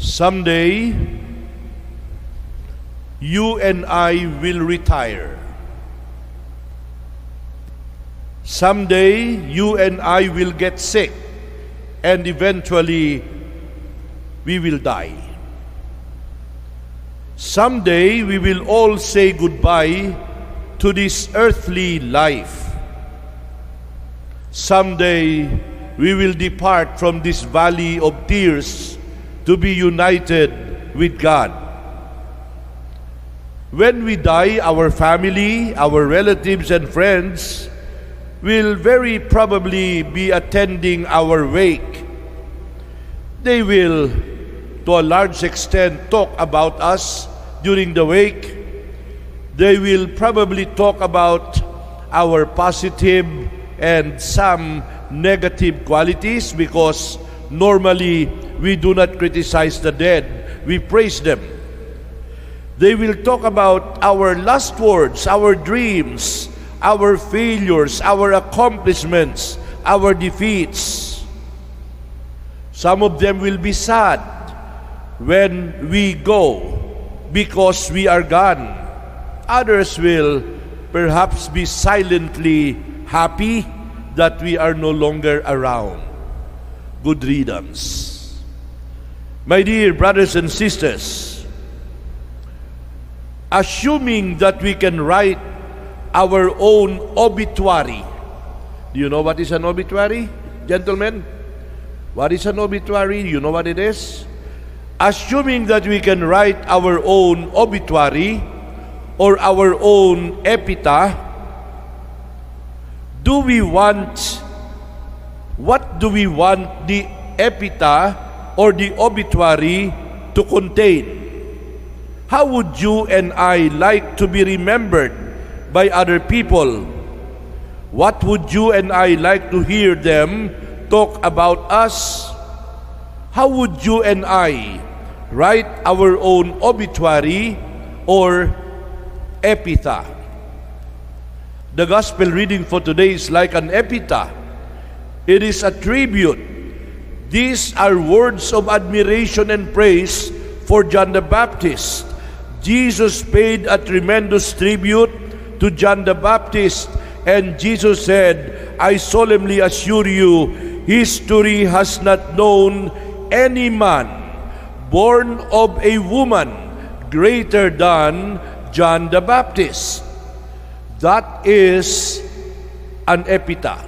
Someday, you and I will retire. Someday, you and I will get sick, and eventually, we will die. Someday, we will all say goodbye to this earthly life. Someday, we will depart from this valley of tears to be united with God. When we die, our family, our relatives, and friends will very probably be attending our wake. They will, to a large extent, talk about us during the wake. They will probably talk about our positive and some negative qualities because normally we do not criticize the dead, we praise them. They will talk about our last words, our dreams, our failures, our accomplishments, our defeats. Some of them will be sad when we go because we are gone. Others will perhaps be silently happy that we are no longer around. Good riddance. My dear brothers and sisters, assuming that we can write our own obituary. Do you know what is an obituary, gentlemen? What is an obituary? You know what it is? Assuming that we can write our own obituary or our own epitaph, do we want, what do we want the epitaph or the obituary to contain? How would you and I like to be remembered by other people? What would you and I like to hear them talk about us? How would you and I write our own obituary or epitaph? The gospel reading for today is like an epitaph. It is a tribute. These are words of admiration and praise for John the Baptist. Jesus paid a tremendous tribute to John the Baptist, and Jesus said, I solemnly assure you, history has not known any man born of a woman greater than John the Baptist. That is an epitaph.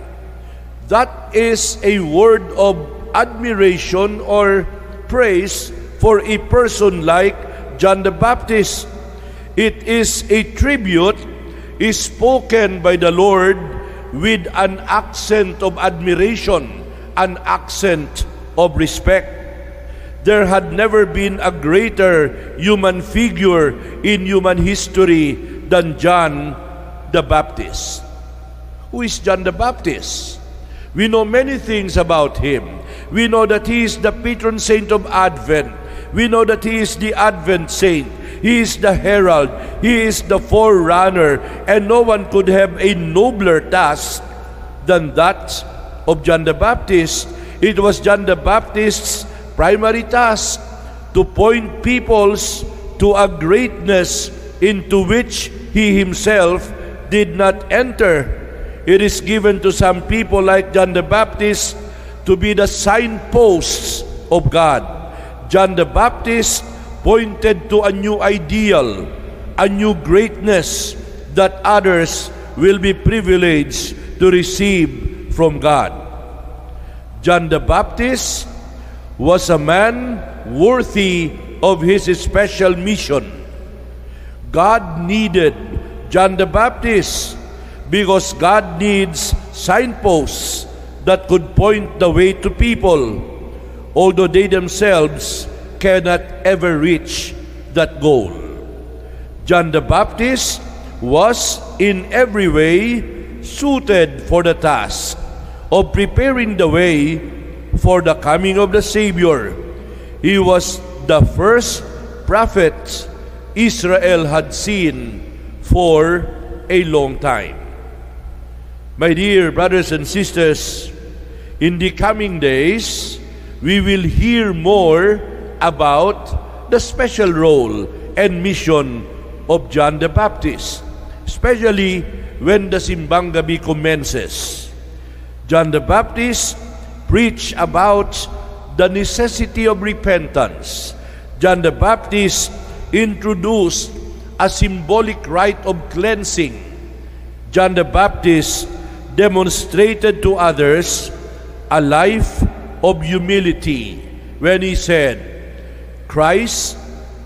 That is a word of admiration or praise for a person like John the Baptist. It is a tribute is spoken by the Lord with an accent of admiration, an accent of respect. There had never been a greater human figure in human history than John the Baptist. Who is John the Baptist? We know many things about him. We know that he is the patron saint of Advent. We know that he is the Advent saint. He is the herald. He is the forerunner. And no one could have a nobler task than that of John the Baptist. It was John the Baptist's primary task to point peoples to a greatness into which he himself did not enter. It is given to some people like John the Baptist to be the signposts of God. John the Baptist pointed to a new ideal, a new greatness that others will be privileged to receive from God. John the Baptist was a man worthy of his special mission. God needed John the Baptist because God needs signposts that could point the way to people, although they themselves cannot ever reach that goal. John the Baptist was in every way suited for the task of preparing the way for the coming of the Savior. He was the first prophet Israel had seen for a long time. My dear brothers and sisters, in the coming days, we will hear more about the special role and mission of John the Baptist, especially when the Simbang Gabi commences. John the Baptist preached about the necessity of repentance. John the Baptist introduced a symbolic rite of cleansing. John the Baptist demonstrated to others a life of humility when he said, Christ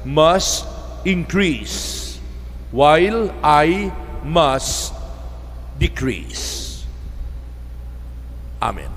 must increase while I must decrease. Amen.